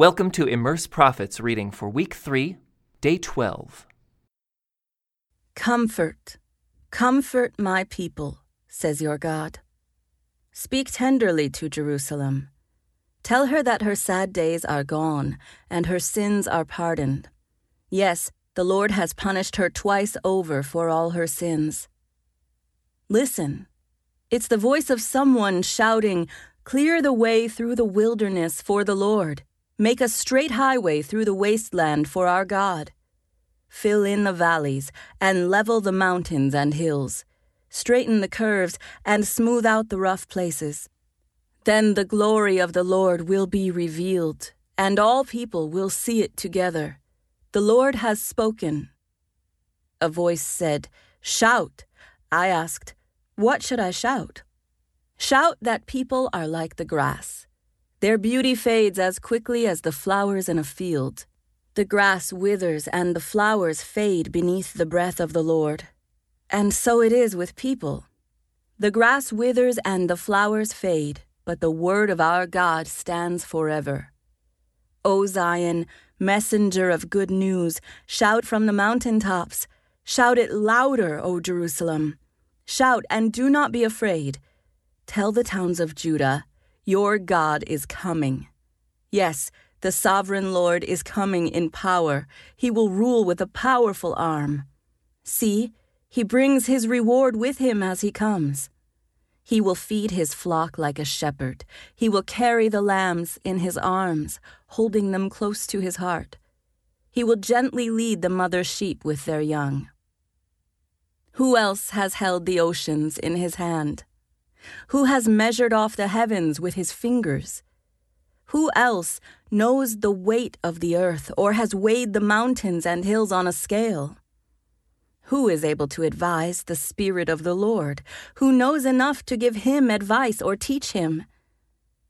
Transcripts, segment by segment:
Welcome to Immerse Prophets reading for week 3, day 12. Comfort, comfort my people, says your God. Speak tenderly to Jerusalem. Tell her that her sad days are gone and her sins are pardoned. Yes, the Lord has punished her twice over for all her sins. Listen, it's the voice of someone shouting, Clear the way through the wilderness for the Lord. Make a straight highway through the wasteland for our God. Fill in the valleys and level the mountains and hills. Straighten the curves and smooth out the rough places. Then the glory of the Lord will be revealed, and all people will see it together. The Lord has spoken. A voice said, Shout. I asked, What should I shout? Shout that people are like the grass their beauty fades as quickly as the flowers in a field. The grass withers and the flowers fade beneath the breath of the Lord. And so it is with people. The grass withers and the flowers fade, but the word of our God stands forever. O Zion, messenger of good news, shout from the mountain tops. Shout it louder, O Jerusalem. Shout and do not be afraid. Tell the towns of Judah, your God is coming. Yes, the sovereign Lord is coming in power. He will rule with a powerful arm. See, he brings his reward with him as he comes. He will feed his flock like a shepherd. He will carry the lambs in his arms, holding them close to his heart. He will gently lead the mother sheep with their young. Who else has held the oceans in his hand? Who has measured off the heavens with his fingers? Who else knows the weight of the earth or has weighed the mountains and hills on a scale? Who is able to advise the Spirit of the Lord? Who knows enough to give him advice or teach him?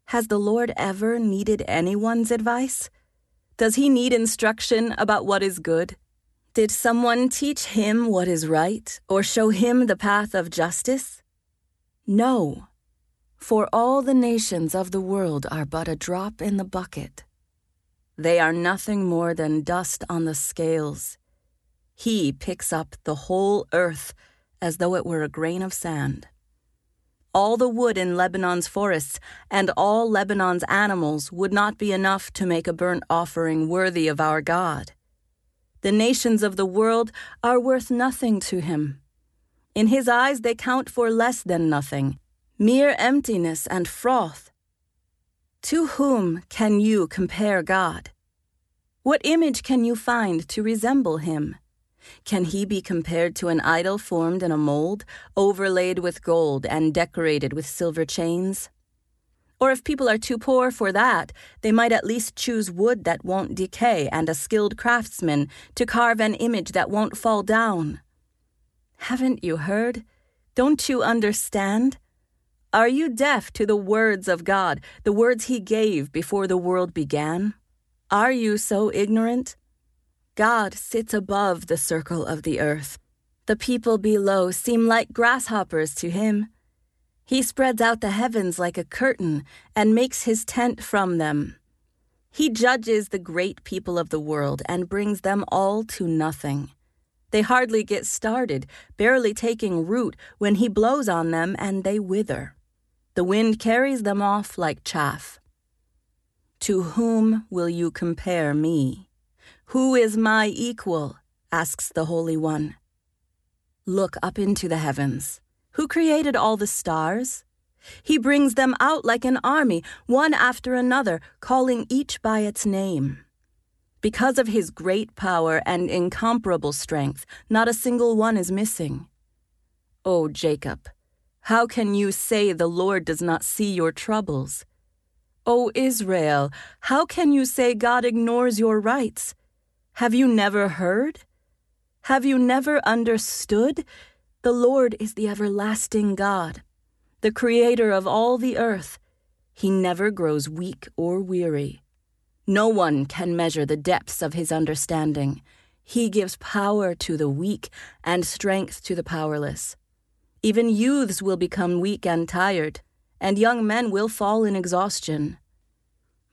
Has the Lord ever needed anyone's advice? Does he need instruction about what is good? Did someone teach him what is right or show him the path of justice? No, for all the nations of the world are but a drop in the bucket. They are nothing more than dust on the scales. He picks up the whole earth as though it were a grain of sand. All the wood in Lebanon's forests and all Lebanon's animals would not be enough to make a burnt offering worthy of our God. The nations of the world are worth nothing to him. In his eyes, they count for less than nothing, mere emptiness and froth. To whom can you compare God? What image can you find to resemble him? Can he be compared to an idol formed in a mold, overlaid with gold and decorated with silver chains? Or if people are too poor for that, they might at least choose wood that won't decay and a skilled craftsman to carve an image that won't fall down. Haven't you heard? Don't you understand? Are you deaf to the words of God, the words He gave before the world began? Are you so ignorant? God sits above the circle of the earth. The people below seem like grasshoppers to Him. He spreads out the heavens like a curtain and makes His tent from them. He judges the great people of the world and brings them all to nothing. They hardly get started, barely taking root, when he blows on them and they wither. The wind carries them off like chaff. To whom will you compare me? Who is my equal? asks the Holy One. Look up into the heavens. Who created all the stars? He brings them out like an army, one after another, calling each by its name. Because of his great power and incomparable strength, not a single one is missing. O oh, Jacob, how can you say the Lord does not see your troubles? O oh, Israel, how can you say God ignores your rights? Have you never heard? Have you never understood? The Lord is the everlasting God, the creator of all the earth. He never grows weak or weary. No one can measure the depths of his understanding. He gives power to the weak and strength to the powerless. Even youths will become weak and tired, and young men will fall in exhaustion.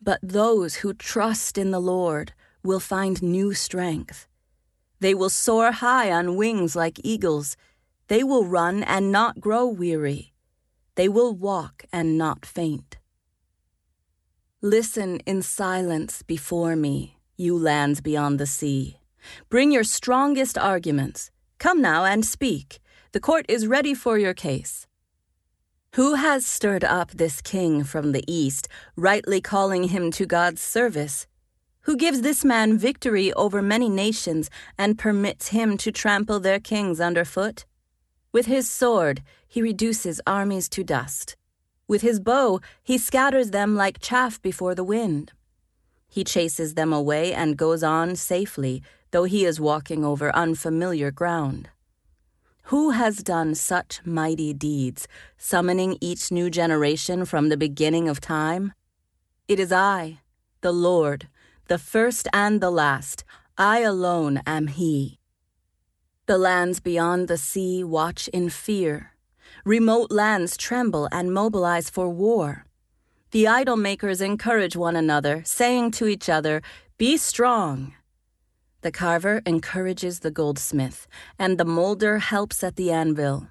But those who trust in the Lord will find new strength. They will soar high on wings like eagles. They will run and not grow weary. They will walk and not faint. Listen in silence before me, you lands beyond the sea. Bring your strongest arguments. Come now and speak. The court is ready for your case. Who has stirred up this king from the east, rightly calling him to God's service? Who gives this man victory over many nations and permits him to trample their kings underfoot? With his sword, he reduces armies to dust. With his bow, he scatters them like chaff before the wind. He chases them away and goes on safely, though he is walking over unfamiliar ground. Who has done such mighty deeds, summoning each new generation from the beginning of time? It is I, the Lord, the first and the last. I alone am He. The lands beyond the sea watch in fear. Remote lands tremble and mobilize for war. The idol makers encourage one another, saying to each other, Be strong. The carver encourages the goldsmith, and the molder helps at the anvil.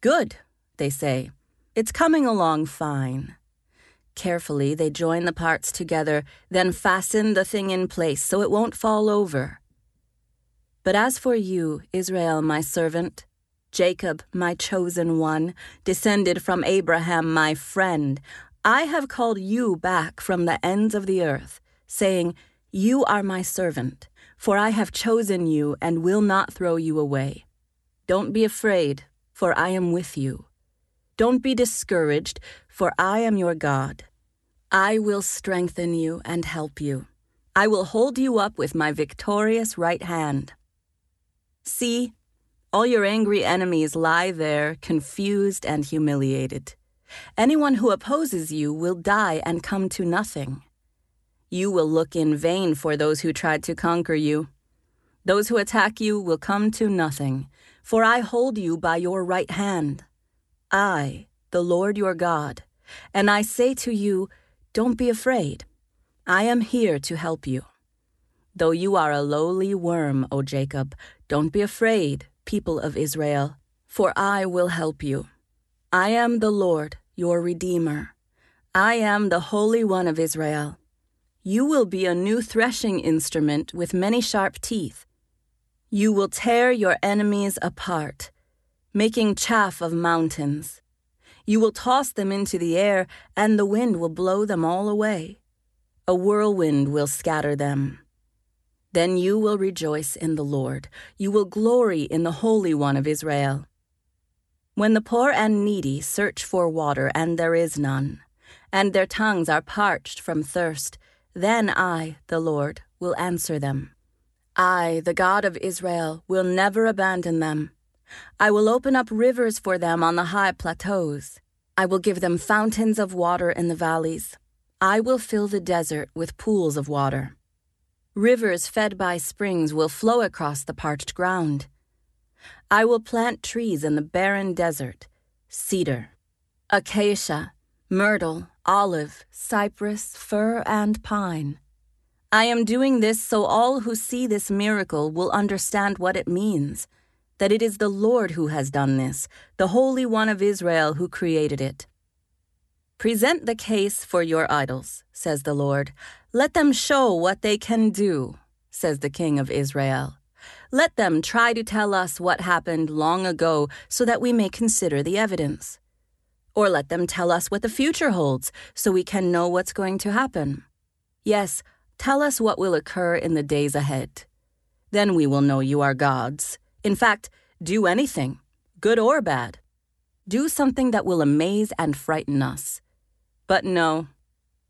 Good, they say. It's coming along fine. Carefully, they join the parts together, then fasten the thing in place so it won't fall over. But as for you, Israel, my servant, Jacob, my chosen one, descended from Abraham, my friend, I have called you back from the ends of the earth, saying, You are my servant. For I have chosen you and will not throw you away. Don't be afraid, for I am with you. Don't be discouraged, for I am your God. I will strengthen you and help you. I will hold you up with my victorious right hand. See, all your angry enemies lie there, confused and humiliated. Anyone who opposes you will die and come to nothing. You will look in vain for those who tried to conquer you. Those who attack you will come to nothing, for I hold you by your right hand. I, the Lord your God, and I say to you, Don't be afraid. I am here to help you. Though you are a lowly worm, O Jacob, don't be afraid, people of Israel, for I will help you. I am the Lord, your Redeemer. I am the Holy One of Israel. You will be a new threshing instrument with many sharp teeth. You will tear your enemies apart, making chaff of mountains. You will toss them into the air, and the wind will blow them all away. A whirlwind will scatter them. Then you will rejoice in the Lord. You will glory in the Holy One of Israel. When the poor and needy search for water, and there is none, and their tongues are parched from thirst, then I, the Lord, will answer them. I, the God of Israel, will never abandon them. I will open up rivers for them on the high plateaus. I will give them fountains of water in the valleys. I will fill the desert with pools of water. Rivers fed by springs will flow across the parched ground. I will plant trees in the barren desert cedar, acacia, myrtle, olive, cypress, fir, and pine. I am doing this so all who see this miracle will understand what it means that it is the Lord who has done this, the Holy One of Israel who created it. Present the case for your idols, says the Lord. Let them show what they can do, says the King of Israel. Let them try to tell us what happened long ago so that we may consider the evidence. Or let them tell us what the future holds so we can know what's going to happen. Yes, tell us what will occur in the days ahead. Then we will know you are gods. In fact, do anything, good or bad. Do something that will amaze and frighten us. But no,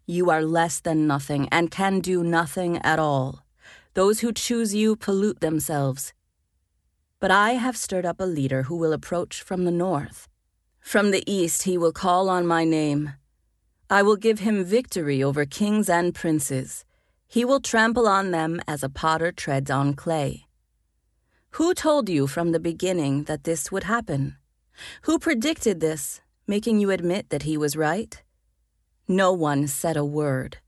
you are less than nothing and can do nothing at all. Those who choose you pollute themselves. But I have stirred up a leader who will approach from the north. From the east he will call on my name. I will give him victory over kings and princes. He will trample on them as a potter treads on clay. Who told you from the beginning that this would happen? Who predicted this, making you admit that he was right? No one said a word.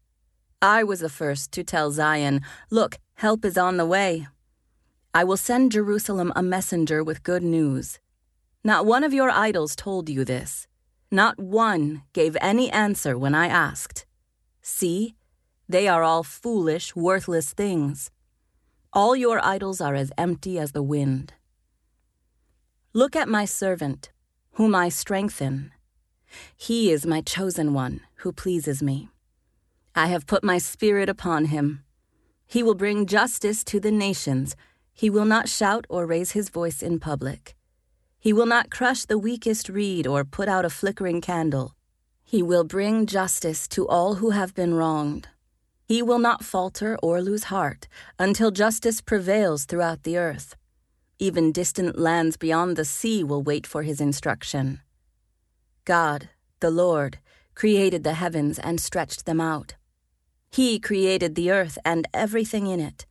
I was the first to tell Zion, Look, help is on the way. I will send Jerusalem a messenger with good news. Not one of your idols told you this. Not one gave any answer when I asked. See, they are all foolish, worthless things. All your idols are as empty as the wind. Look at my servant, whom I strengthen. He is my chosen one, who pleases me. I have put my spirit upon him. He will bring justice to the nations. He will not shout or raise his voice in public. He will not crush the weakest reed or put out a flickering candle. He will bring justice to all who have been wronged. He will not falter or lose heart until justice prevails throughout the earth. Even distant lands beyond the sea will wait for his instruction. God, the Lord, created the heavens and stretched them out. He created the earth and everything in it.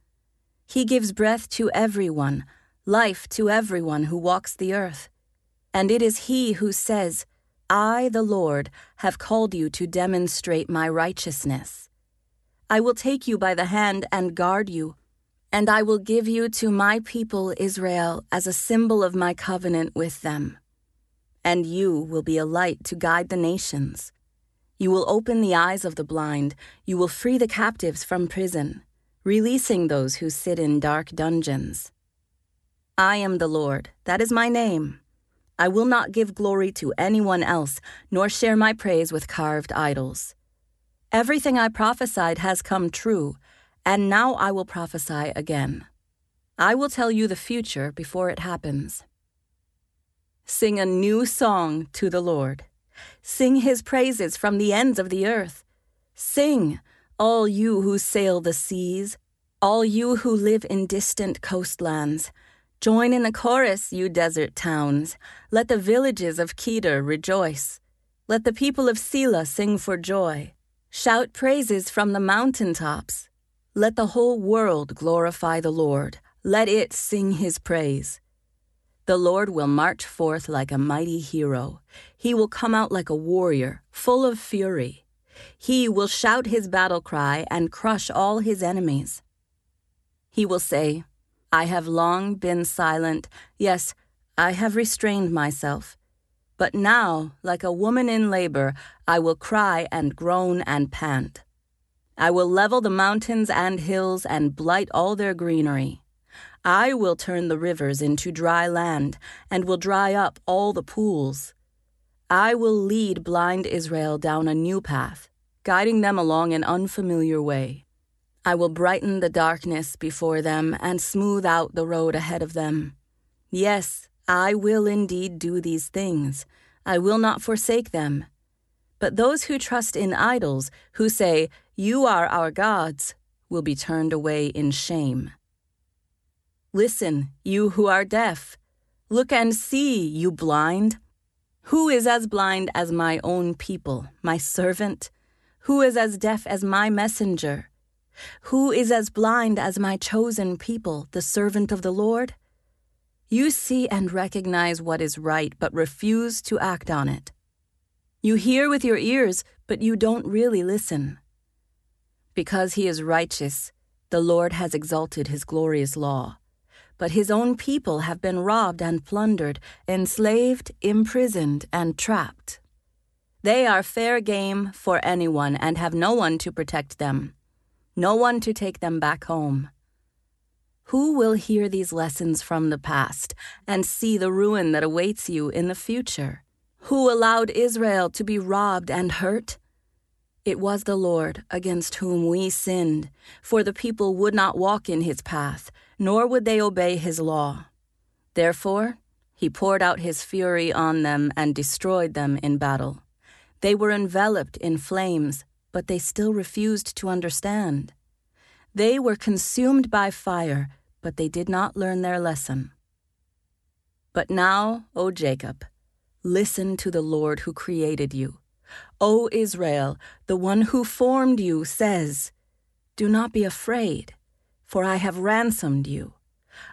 He gives breath to everyone, life to everyone who walks the earth. And it is He who says, I, the Lord, have called you to demonstrate my righteousness. I will take you by the hand and guard you and I will give you to my people Israel as a symbol of my covenant with them. And you will be a light to guide the nations. You will open the eyes of the blind, you will free the captives from prison, releasing those who sit in dark dungeons. I am the Lord, that is my name. I will not give glory to anyone else, nor share my praise with carved idols. Everything I prophesied has come true and now I will prophesy again. I will tell you the future before it happens. Sing a new song to the Lord. Sing his praises from the ends of the earth. Sing, all you who sail the seas, all you who live in distant coastlands. Join in the chorus, you desert towns. Let the villages of Kedar rejoice. Let the people of Sela sing for joy. Shout praises from the mountain tops. Let the whole world glorify the Lord. Let it sing his praise. The Lord will march forth like a mighty hero. He will come out like a warrior, full of fury. He will shout his battle cry and crush all his enemies. He will say, I have long been silent. Yes, I have restrained myself. But now, like a woman in labor, I will cry and groan and pant. I will level the mountains and hills and blight all their greenery. I will turn the rivers into dry land and will dry up all the pools. I will lead blind Israel down a new path, guiding them along an unfamiliar way. I will brighten the darkness before them and smooth out the road ahead of them. Yes, I will indeed do these things. I will not forsake them. But those who trust in idols, who say, You are our gods, will be turned away in shame. Listen, you who are deaf. Look and see, you blind. Who is as blind as my own people, my servant? Who is as deaf as my messenger? Who is as blind as my chosen people, the servant of the Lord? You see and recognize what is right, but refuse to act on it. You hear with your ears, but you don't really listen. Because he is righteous, the Lord has exalted his glorious law. But his own people have been robbed and plundered, enslaved, imprisoned, and trapped. They are fair game for anyone and have no one to protect them, no one to take them back home. Who will hear these lessons from the past and see the ruin that awaits you in the future? who allowed Israel to be robbed and hurt? It was the Lord against whom we sinned, for the people would not walk in his path, nor would they obey his law. Therefore, he poured out his fury on them and destroyed them in battle. They were enveloped in flames, but they still refused to understand. They were consumed by fire, but they did not learn their lesson. But now, O Jacob, Listen to the Lord who created you. O Israel, the one who formed you, says, Do not be afraid, for I have ransomed you.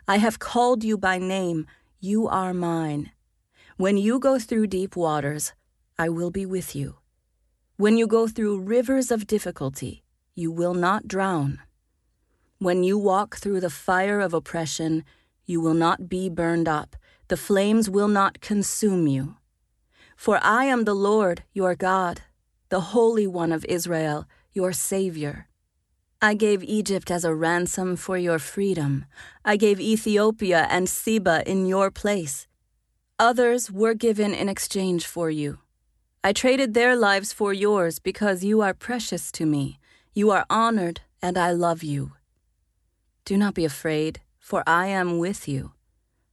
I have called you by name, you are mine. When you go through deep waters, I will be with you. When you go through rivers of difficulty, you will not drown. When you walk through the fire of oppression, you will not be burned up, the flames will not consume you. For I am the Lord your God, the Holy One of Israel, your Savior. I gave Egypt as a ransom for your freedom. I gave Ethiopia and Seba in your place. Others were given in exchange for you. I traded their lives for yours because you are precious to me. You are honored, and I love you. Do not be afraid, for I am with you.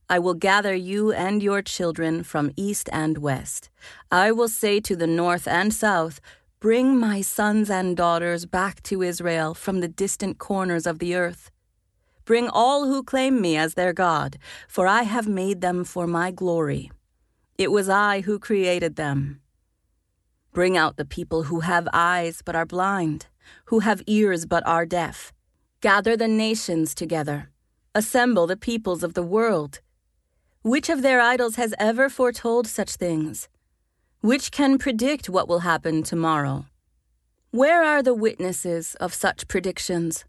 I will gather you and your children from east and west. I will say to the north and south, Bring my sons and daughters back to Israel from the distant corners of the earth. Bring all who claim me as their God, for I have made them for my glory. It was I who created them. Bring out the people who have eyes but are blind, who have ears but are deaf. Gather the nations together. Assemble the peoples of the world. Which of their idols has ever foretold such things? Which can predict what will happen tomorrow? Where are the witnesses of such predictions?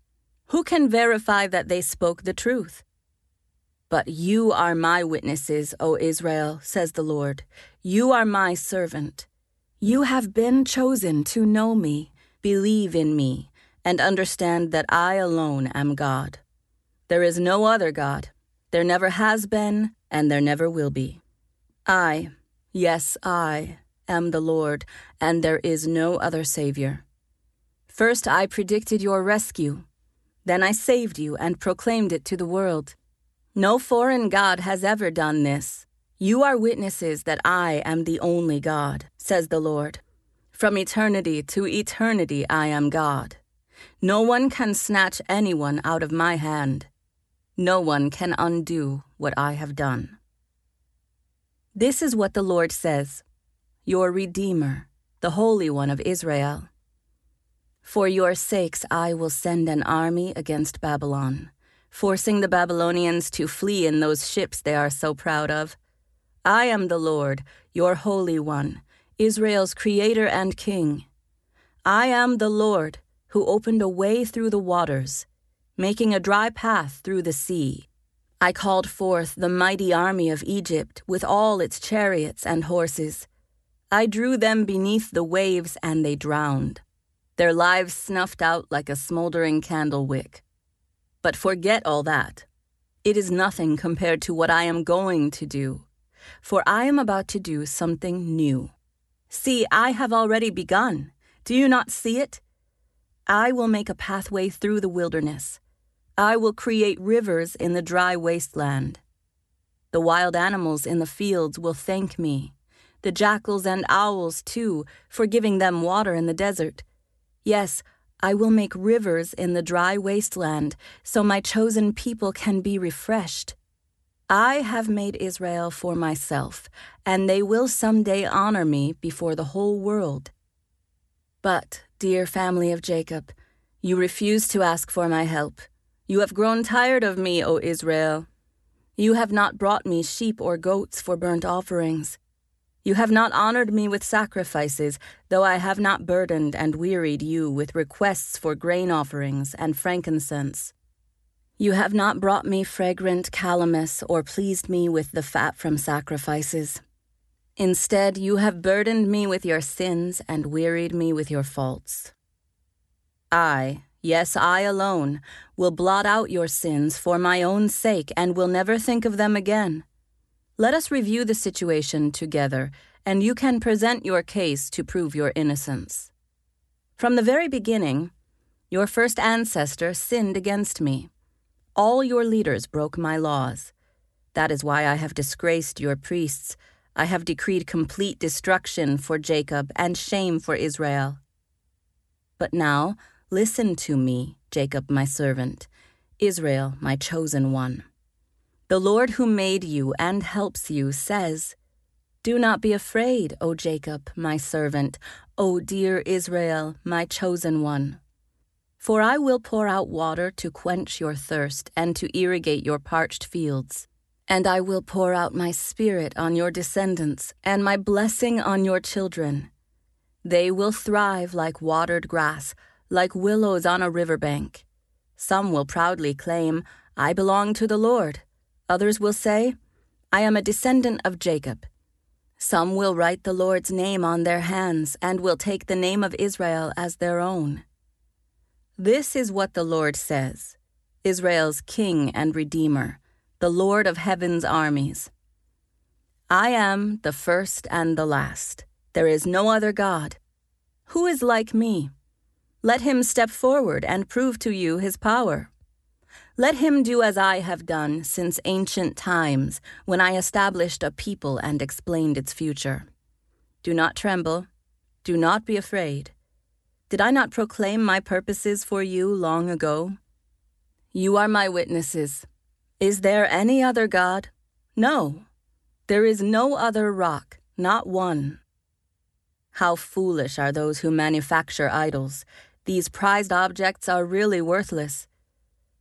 Who can verify that they spoke the truth? But you are my witnesses, O Israel, says the Lord. You are my servant. You have been chosen to know me, believe in me, and understand that I alone am God. There is no other God. There never has been, and there never will be. I, yes, I, am the Lord, and there is no other Savior. First I predicted your rescue. Then I saved you and proclaimed it to the world. No foreign God has ever done this. You are witnesses that I am the only God, says the Lord. From eternity to eternity I am God. No one can snatch anyone out of my hand. No one can undo what I have done. This is what the Lord says Your Redeemer, the Holy One of Israel. For your sakes I will send an army against Babylon, forcing the Babylonians to flee in those ships they are so proud of. I am the Lord, your Holy One, Israel's Creator and King. I am the Lord, who opened a way through the waters, making a dry path through the sea. I called forth the mighty army of Egypt with all its chariots and horses. I drew them beneath the waves, and they drowned, their lives snuffed out like a smoldering candle wick. But forget all that. It is nothing compared to what I am going to do for I am about to do something new. See, I have already begun. Do you not see it? I will make a pathway through the wilderness. I will create rivers in the dry wasteland. The wild animals in the fields will thank me, the jackals and owls, too, for giving them water in the desert. Yes, I will make rivers in the dry wasteland so my chosen people can be refreshed. I have made Israel for myself, and they will someday honor me before the whole world. But, dear family of Jacob, you refuse to ask for my help. You have grown tired of me, O Israel. You have not brought me sheep or goats for burnt offerings. You have not honored me with sacrifices, though I have not burdened and wearied you with requests for grain offerings and frankincense. You have not brought me fragrant calamus or pleased me with the fat from sacrifices. Instead, you have burdened me with your sins and wearied me with your faults. I, yes, I alone, will blot out your sins for my own sake and will never think of them again. Let us review the situation together, and you can present your case to prove your innocence. From the very beginning, your first ancestor sinned against me. All your leaders broke my laws. That is why I have disgraced your priests. I have decreed complete destruction for Jacob and shame for Israel. But now, listen to me, Jacob, my servant, Israel, my chosen one. The Lord who made you and helps you says, Do not be afraid, O Jacob, my servant, O dear Israel, my chosen one. For I will pour out water to quench your thirst and to irrigate your parched fields. And I will pour out my spirit on your descendants and my blessing on your children. They will thrive like watered grass, like willows on a river bank. Some will proudly claim, I belong to the Lord. Others will say, I am a descendant of Jacob. Some will write the Lord's name on their hands and will take the name of Israel as their own. This is what the Lord says Israel's King and Redeemer, the Lord of heaven's armies. I am the first and the last. There is no other God. Who is like me? Let him step forward and prove to you his power. Let him do as I have done since ancient times, when I established a people and explained its future. Do not tremble. Do not be afraid. Did I not proclaim my purposes for you long ago? You are my witnesses. Is there any other God? No. There is no other rock, not one. How foolish are those who manufacture idols these prized objects are really worthless.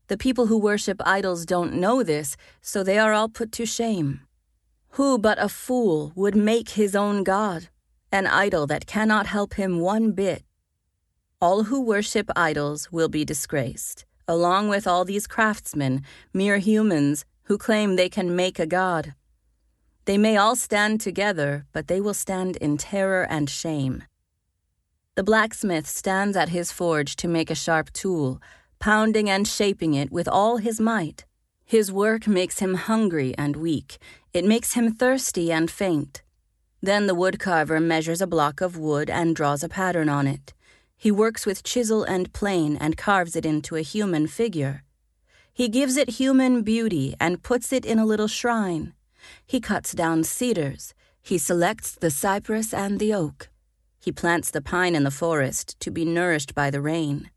The people who worship idols don't know this, so they are all put to shame. Who but a fool would make his own God, an idol that cannot help him one bit? All who worship idols will be disgraced, along with all these craftsmen, mere humans, who claim they can make a god. They may all stand together, but they will stand in terror and shame. The blacksmith stands at his forge to make a sharp tool, pounding and shaping it with all his might. His work makes him hungry and weak, it makes him thirsty and faint. Then the woodcarver measures a block of wood and draws a pattern on it. He works with chisel and plane and carves it into a human figure. He gives it human beauty and puts it in a little shrine. He cuts down cedars. He selects the cypress and the oak. He plants the pine in the forest to be nourished by the rain.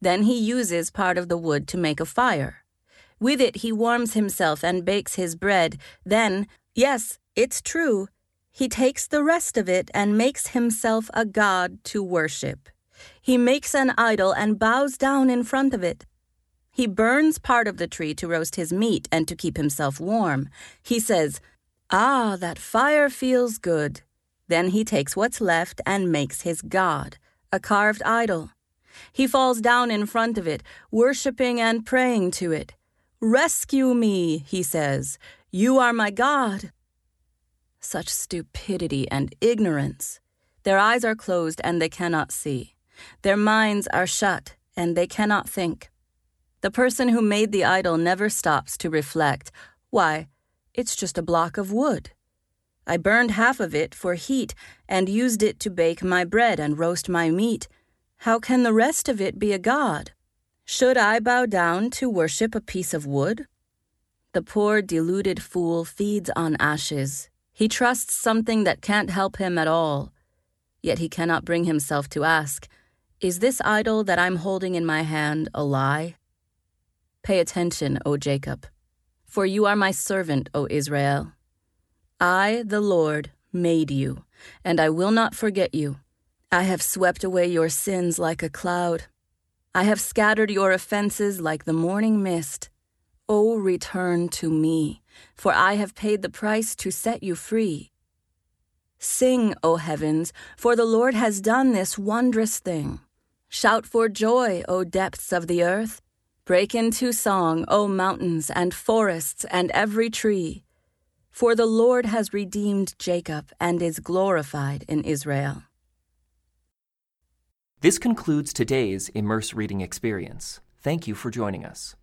Then he uses part of the wood to make a fire. With it he warms himself and bakes his bread. Then, yes, it's true, he takes the rest of it and makes himself a god to worship. He makes an idol and bows down in front of it. He burns part of the tree to roast his meat and to keep himself warm. He says, Ah, that fire feels good. Then he takes what's left and makes his god, a carved idol. He falls down in front of it, worshipping and praying to it. Rescue me, he says. You are my God. Such stupidity and ignorance. Their eyes are closed and they cannot see. Their minds are shut and they cannot think. The person who made the idol never stops to reflect why, it's just a block of wood. I burned half of it for heat and used it to bake my bread and roast my meat. How can the rest of it be a god? Should I bow down to worship a piece of wood? The poor deluded fool feeds on ashes. He trusts something that can't help him at all. Yet he cannot bring himself to ask, Is this idol that I'm holding in my hand a lie? Pay attention, O Jacob, for you are my servant, O Israel. I, the Lord, made you, and I will not forget you. I have swept away your sins like a cloud. I have scattered your offenses like the morning mist. O return to me, for I have paid the price to set you free. Sing, O heavens, for the Lord has done this wondrous thing. Shout for joy, O depths of the earth. Break into song, O mountains and forests and every tree. For the Lord has redeemed Jacob and is glorified in Israel. This concludes today's Immerse Reading Experience. Thank you for joining us.